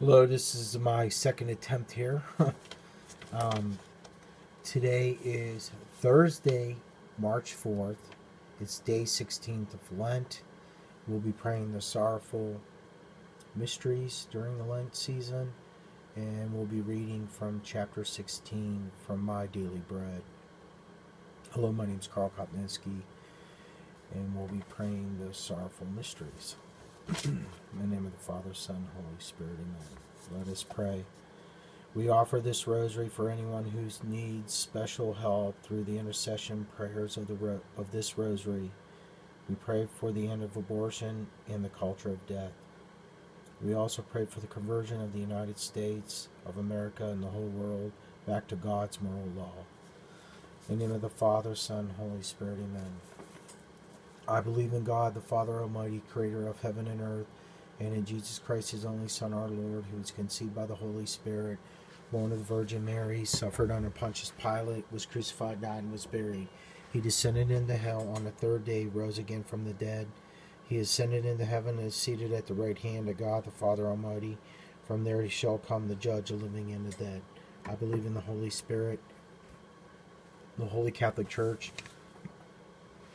Hello, this is my second attempt here. um, today is Thursday, March 4th. It's day 16th of Lent. We'll be praying the sorrowful mysteries during the Lent season, and we'll be reading from chapter 16 from My Daily Bread. Hello, my name is Carl Kopninski, and we'll be praying the sorrowful mysteries. In the name of the Father, Son, Holy Spirit, amen. Let us pray. We offer this rosary for anyone who needs special help through the intercession prayers of, the ro- of this rosary. We pray for the end of abortion and the culture of death. We also pray for the conversion of the United States of America and the whole world back to God's moral law. In the name of the Father, Son, Holy Spirit, amen. I believe in God, the Father Almighty, creator of heaven and earth, and in Jesus Christ, his only Son, our Lord, who was conceived by the Holy Spirit, born of the Virgin Mary, suffered under Pontius Pilate, was crucified, died, and was buried. He descended into hell on the third day, rose again from the dead. He ascended into heaven and is seated at the right hand of God, the Father Almighty. From there he shall come the judge of living and the dead. I believe in the Holy Spirit, the Holy Catholic Church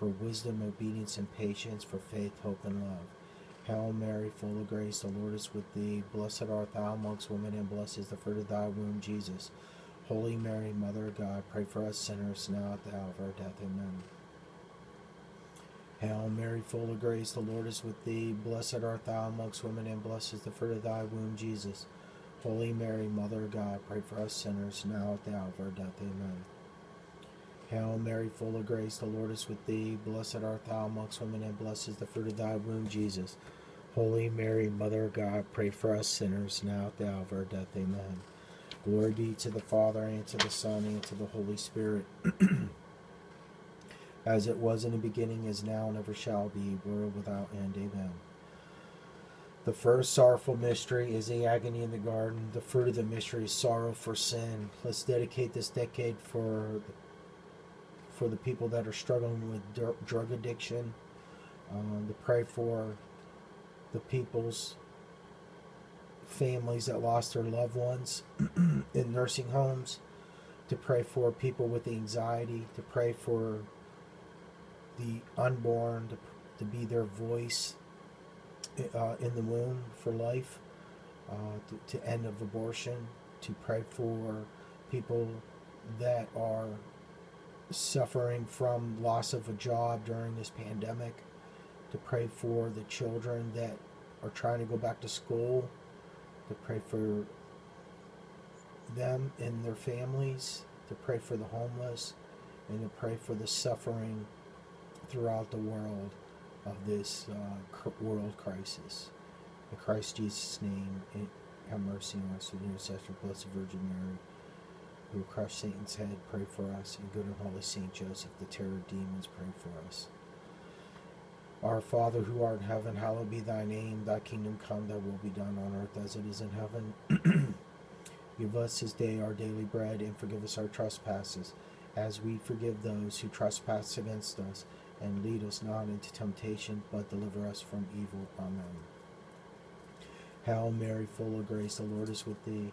for wisdom, obedience, and patience, for faith, hope, and love. Hail Mary, full of grace, the Lord is with thee. Blessed art thou amongst women, and blessed is the fruit of thy womb, Jesus. Holy Mary, Mother of God, pray for us sinners, now at the hour of our death. Amen. Hail Mary, full of grace, the Lord is with thee. Blessed art thou amongst women, and blessed is the fruit of thy womb, Jesus. Holy Mary, Mother of God, pray for us sinners, now at the hour of our death. Amen. Hail Mary, full of grace, the Lord is with thee. Blessed art thou amongst women, and blessed is the fruit of thy womb, Jesus. Holy Mary, Mother of God, pray for us sinners, now at the hour of our death. Amen. Glory be to the Father, and to the Son, and to the Holy Spirit. As it was in the beginning, is now, and ever shall be, world without end. Amen. The first sorrowful mystery is the agony in the garden. The fruit of the mystery is sorrow for sin. Let's dedicate this decade for for the people that are struggling with drug addiction, um, to pray for the people's families that lost their loved ones in nursing homes, to pray for people with anxiety, to pray for the unborn, to, to be their voice uh, in the womb for life, uh, to, to end of abortion, to pray for people that are suffering from loss of a job during this pandemic, to pray for the children that are trying to go back to school, to pray for them and their families, to pray for the homeless, and to pray for the suffering throughout the world of this uh, world crisis. In Christ Jesus' name, have mercy on us, the intercession of Blessed Virgin Mary who crushed Satan's head, pray for us. And good and holy Saint Joseph, the terror of demons, pray for us. Our Father who art in heaven, hallowed be thy name. Thy kingdom come, thy will be done on earth as it is in heaven. Give us this day our daily bread, and forgive us our trespasses, as we forgive those who trespass against us. And lead us not into temptation, but deliver us from evil. Amen. Hail Mary, full of grace, the Lord is with thee.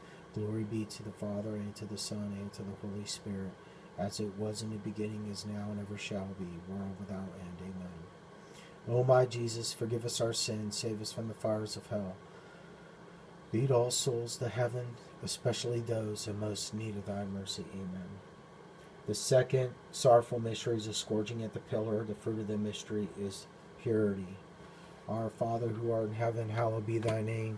Glory be to the Father, and to the Son, and to the Holy Spirit, as it was in the beginning, is now, and ever shall be, world without end. Amen. O my Jesus, forgive us our sins, save us from the fires of hell. Lead all souls to heaven, especially those in most need of thy mercy. Amen. The second sorrowful mystery is scourging at the pillar. The fruit of the mystery is purity. Our Father who art in heaven, hallowed be thy name.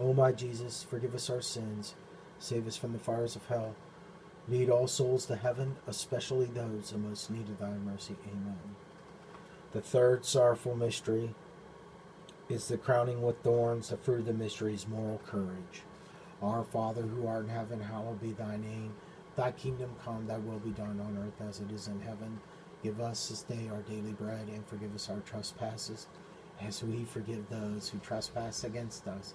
O my Jesus, forgive us our sins, save us from the fires of hell, lead all souls to heaven, especially those in most need of thy mercy. Amen. The third sorrowful mystery is the crowning with thorns. The fruit of the mystery is moral courage. Our Father who art in heaven, hallowed be thy name. Thy kingdom come, thy will be done on earth as it is in heaven. Give us this day our daily bread, and forgive us our trespasses, as we forgive those who trespass against us.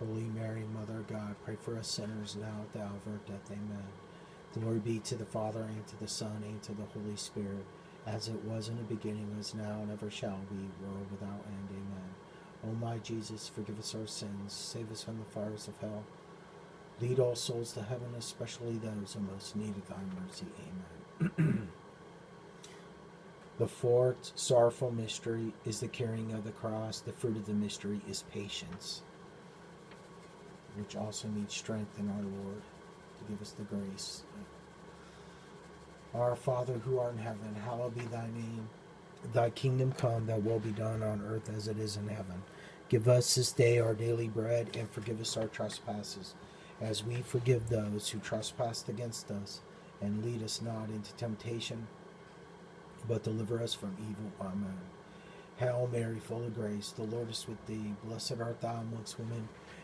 Holy Mary, Mother of God, pray for us sinners now at the hour of our death. Amen. Glory be to the Father, and to the Son, and to the Holy Spirit, as it was in the beginning, is now, and ever shall be, world without end. Amen. O my Jesus, forgive us our sins, save us from the fires of hell. Lead all souls to heaven, especially those who most need of thy mercy. Amen. the fourth sorrowful mystery is the carrying of the cross. The fruit of the mystery is patience which also needs strength in our Lord to give us the grace. Our Father who art in heaven, hallowed be thy name. Thy kingdom come, thy will be done on earth as it is in heaven. Give us this day our daily bread, and forgive us our trespasses, as we forgive those who trespass against us. And lead us not into temptation, but deliver us from evil. Amen. Hail Mary, full of grace, the Lord is with thee. Blessed art thou amongst women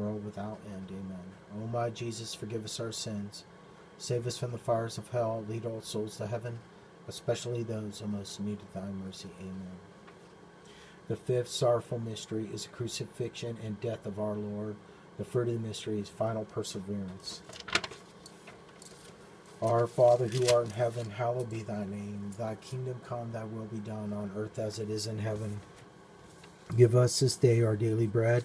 world without end. Amen. O my Jesus, forgive us our sins. Save us from the fires of hell. Lead all souls to heaven, especially those who most need thy mercy. Amen. The fifth sorrowful mystery is the crucifixion and death of our Lord. The fruit of the mystery is final perseverance. Our Father who art in heaven, hallowed be thy name. Thy kingdom come, thy will be done on earth as it is in heaven. Give us this day our daily bread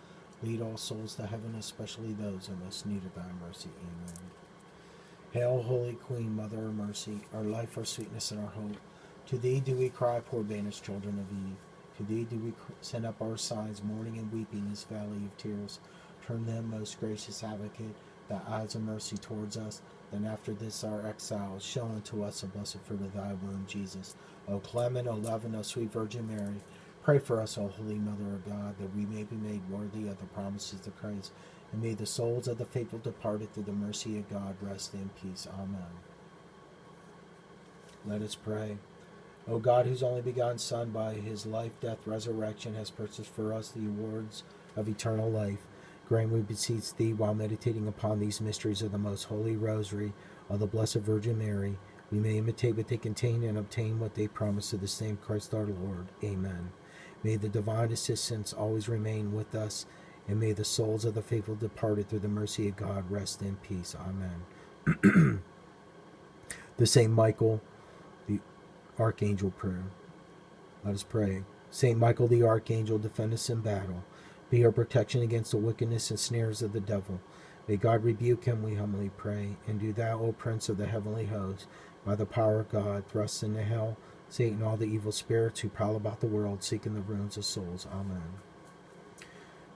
Lead all souls to heaven, especially those in most need of thy mercy. Amen. Hail, Holy Queen, Mother of Mercy, our life, our sweetness, and our hope. To thee do we cry, poor banished children of Eve. To thee do we send up our sighs, mourning and weeping this valley of tears. Turn them, most gracious advocate, thy eyes of mercy towards us. Then after this our exile, show unto us the blessed fruit of thy womb, Jesus. O clement, O loving, O sweet Virgin Mary, pray for us, O holy Mother of God, that we may be made worthy of the promises of Christ. And may the souls of the faithful departed through the mercy of God rest in peace. Amen. Let us pray. O God, whose only begotten Son, by his life, death, resurrection, has purchased for us the awards of eternal life, grant, we beseech thee, while meditating upon these mysteries of the most holy rosary of the Blessed Virgin Mary, we may imitate what they contain and obtain what they promise to the same Christ our Lord. Amen. May the divine assistance always remain with us, and may the souls of the faithful departed through the mercy of God rest in peace. Amen. the Saint Michael, the Archangel prayer. Let us pray. Saint Michael the Archangel, defend us in battle. Be our protection against the wickedness and snares of the devil. May God rebuke him, we humbly pray. And do thou, O Prince of the heavenly host, by the power of God, thrust into hell Satan, all the evil spirits who prowl about the world seeking the ruins of souls. Amen.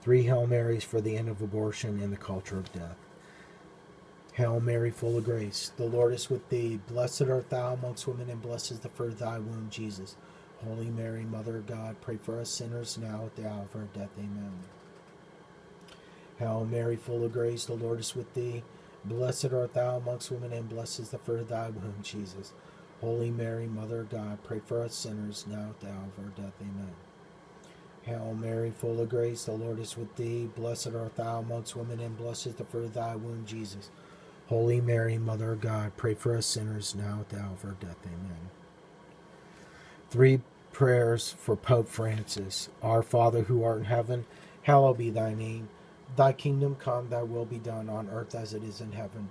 Three Hail Marys for the end of abortion and the culture of death. Hail Mary, full of grace, the Lord is with thee. Blessed art thou amongst women, and blessed is the fruit of thy womb, Jesus. Holy Mary, Mother of God, pray for us sinners now at the hour of our death. Amen. Hail Mary, full of grace, the Lord is with thee. Blessed art thou amongst women, and blessed is the fruit of thy womb, Jesus. Holy Mary, Mother of God, pray for us sinners now at the hour of our death. Amen. Hail Mary, full of grace, the Lord is with thee. Blessed art thou amongst women, and blessed is the fruit of thy womb, Jesus. Holy Mary, Mother of God, pray for us sinners now at the hour of our death. Amen. Three prayers for Pope Francis. Our Father who art in heaven, hallowed be thy name. Thy kingdom come, thy will be done on earth as it is in heaven.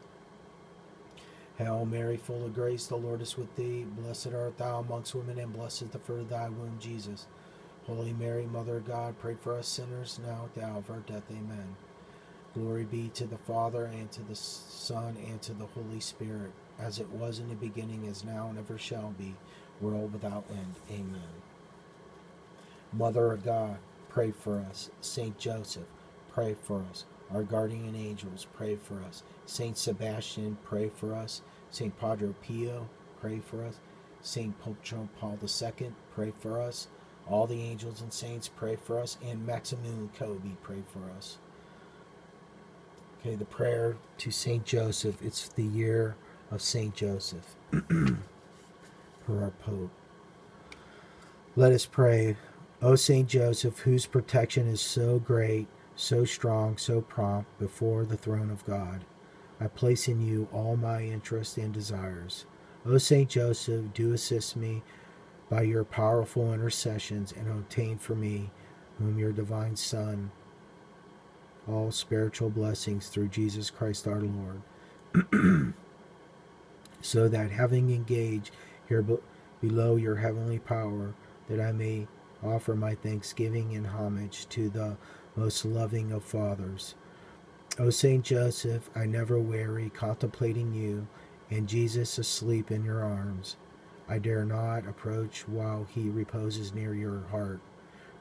Hail Mary, full of grace, the Lord is with thee. Blessed art thou amongst women, and blessed is the fruit of thy womb, Jesus. Holy Mary, Mother of God, pray for us sinners now at the hour of our death. Amen. Glory be to the Father, and to the Son, and to the Holy Spirit, as it was in the beginning, is now, and ever shall be, world without end. Amen. Mother of God, pray for us. Saint Joseph, pray for us. Our guardian angels, pray for us. Saint Sebastian, pray for us. Saint Padre Pio, pray for us. Saint Pope John Paul II, pray for us. All the angels and saints, pray for us. And Maximilian Kolbe, pray for us. Okay, the prayer to Saint Joseph. It's the year of Saint Joseph for our Pope. Let us pray. O Saint Joseph, whose protection is so great, so strong, so prompt before the throne of God, I place in you all my interests and desires. O Saint Joseph, do assist me by your powerful intercessions and obtain for me, whom your divine Son, all spiritual blessings through Jesus Christ our Lord, so that having engaged here below your heavenly power, that I may offer my thanksgiving and homage to the most loving of fathers. O Saint Joseph, I never weary contemplating you and Jesus asleep in your arms. I dare not approach while he reposes near your heart.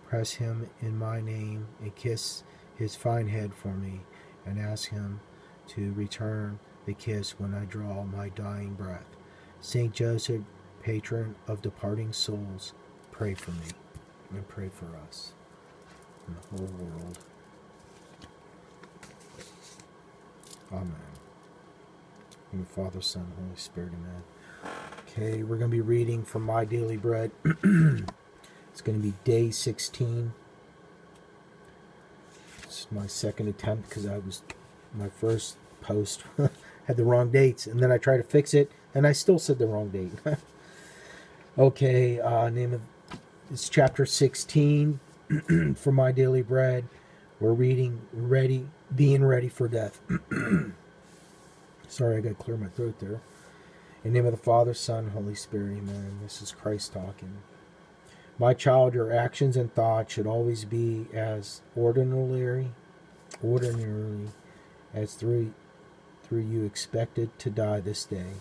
Press him in my name and kiss his fine head for me, and ask him to return the kiss when I draw my dying breath. Saint Joseph, patron of departing souls, pray for me and pray for us and the whole world. Amen. In the Father, Son, Holy Spirit, amen. Okay, we're going to be reading from My Daily Bread. it's going to be day 16. It's my second attempt because I was, my first post had the wrong dates, and then I tried to fix it, and I still said the wrong date. okay, uh, name of it's chapter 16 for my daily bread. We're reading ready, being ready for death. Sorry, I got to clear my throat there. In the name of the Father, Son, Holy Spirit, amen. This is Christ talking. My child, your actions and thoughts should always be as ordinarily, ordinarily as through, through you expected to die this day.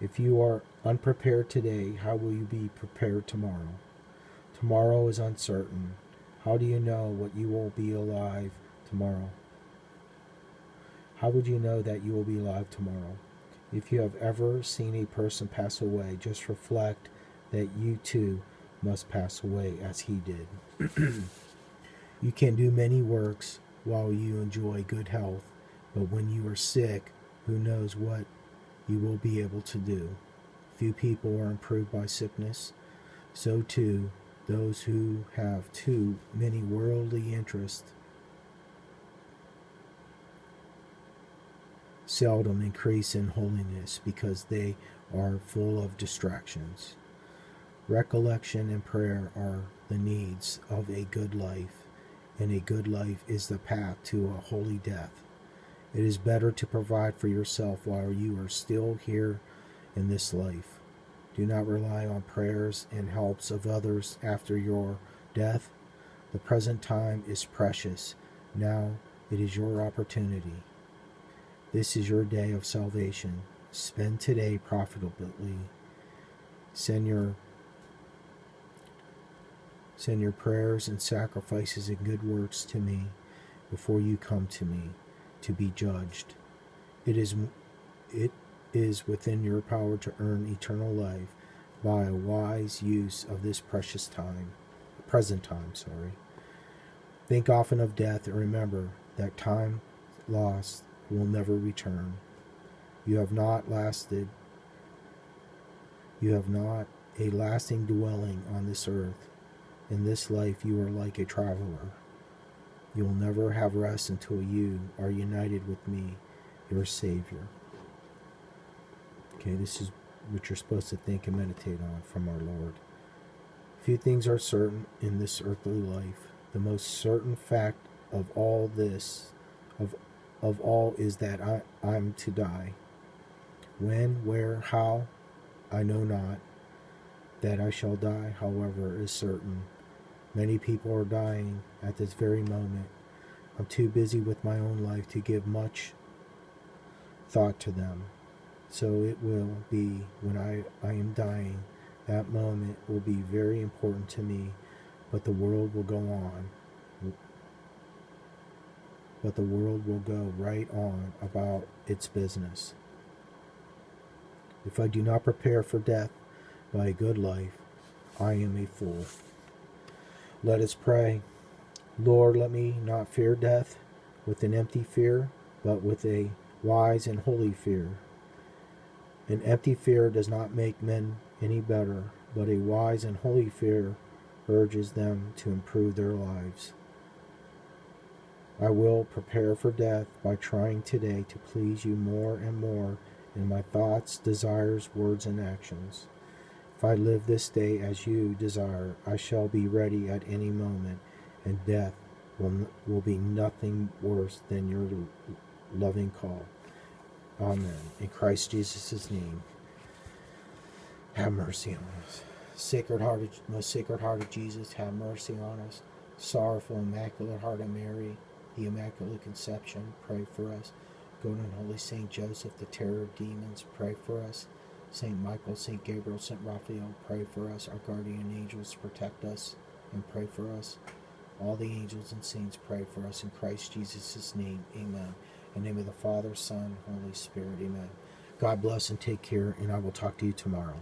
If you are unprepared today, how will you be prepared tomorrow? Tomorrow is uncertain. How do you know what you will be alive tomorrow? How would you know that you will be alive tomorrow? If you have ever seen a person pass away, just reflect that you too must pass away as he did. you can do many works while you enjoy good health, but when you are sick, who knows what you will be able to do? Few people are improved by sickness. So too, those who have too many worldly interests seldom increase in holiness because they are full of distractions. Recollection and prayer are the needs of a good life, and a good life is the path to a holy death. It is better to provide for yourself while you are still here in this life do not rely on prayers and helps of others after your death. The present time is precious. Now it is your opportunity. This is your day of salvation. Spend today profitably. Send your send your prayers and sacrifices and good works to me before you come to me to be judged. It is it is within your power to earn eternal life by a wise use of this precious time, present time, sorry. Think often of death and remember that time lost will never return. You have not lasted, you have not a lasting dwelling on this earth. In this life, you are like a traveler. You will never have rest until you are united with me, your Savior. Okay, this is what you're supposed to think and meditate on from our Lord. Few things are certain in this earthly life. The most certain fact of all this, of of all, is that I, I'm to die. When, where, how, I know not. That I shall die, however, is certain. Many people are dying at this very moment. I'm too busy with my own life to give much thought to them. So it will be when I, I am dying. That moment will be very important to me, but the world will go on. But the world will go right on about its business. If I do not prepare for death by a good life, I am a fool. Let us pray. Lord, let me not fear death with an empty fear, but with a wise and holy fear. An empty fear does not make men any better, but a wise and holy fear urges them to improve their lives. I will prepare for death by trying today to please you more and more in my thoughts, desires, words, and actions. If I live this day as you desire, I shall be ready at any moment, and death will, will be nothing worse than your loving call. Amen. In Christ Jesus' name, have mercy on us. Sacred heart, most sacred heart of Jesus, have mercy on us. Sorrowful, immaculate heart of Mary, the Immaculate Conception, pray for us. Good and Holy Saint Joseph, the terror of demons, pray for us. Saint Michael, Saint Gabriel, Saint Raphael, pray for us. Our guardian angels, protect us and pray for us. All the angels and saints pray for us in Christ Jesus' name. Amen. In the name of the Father, Son, Holy Spirit. Amen. God bless and take care, and I will talk to you tomorrow.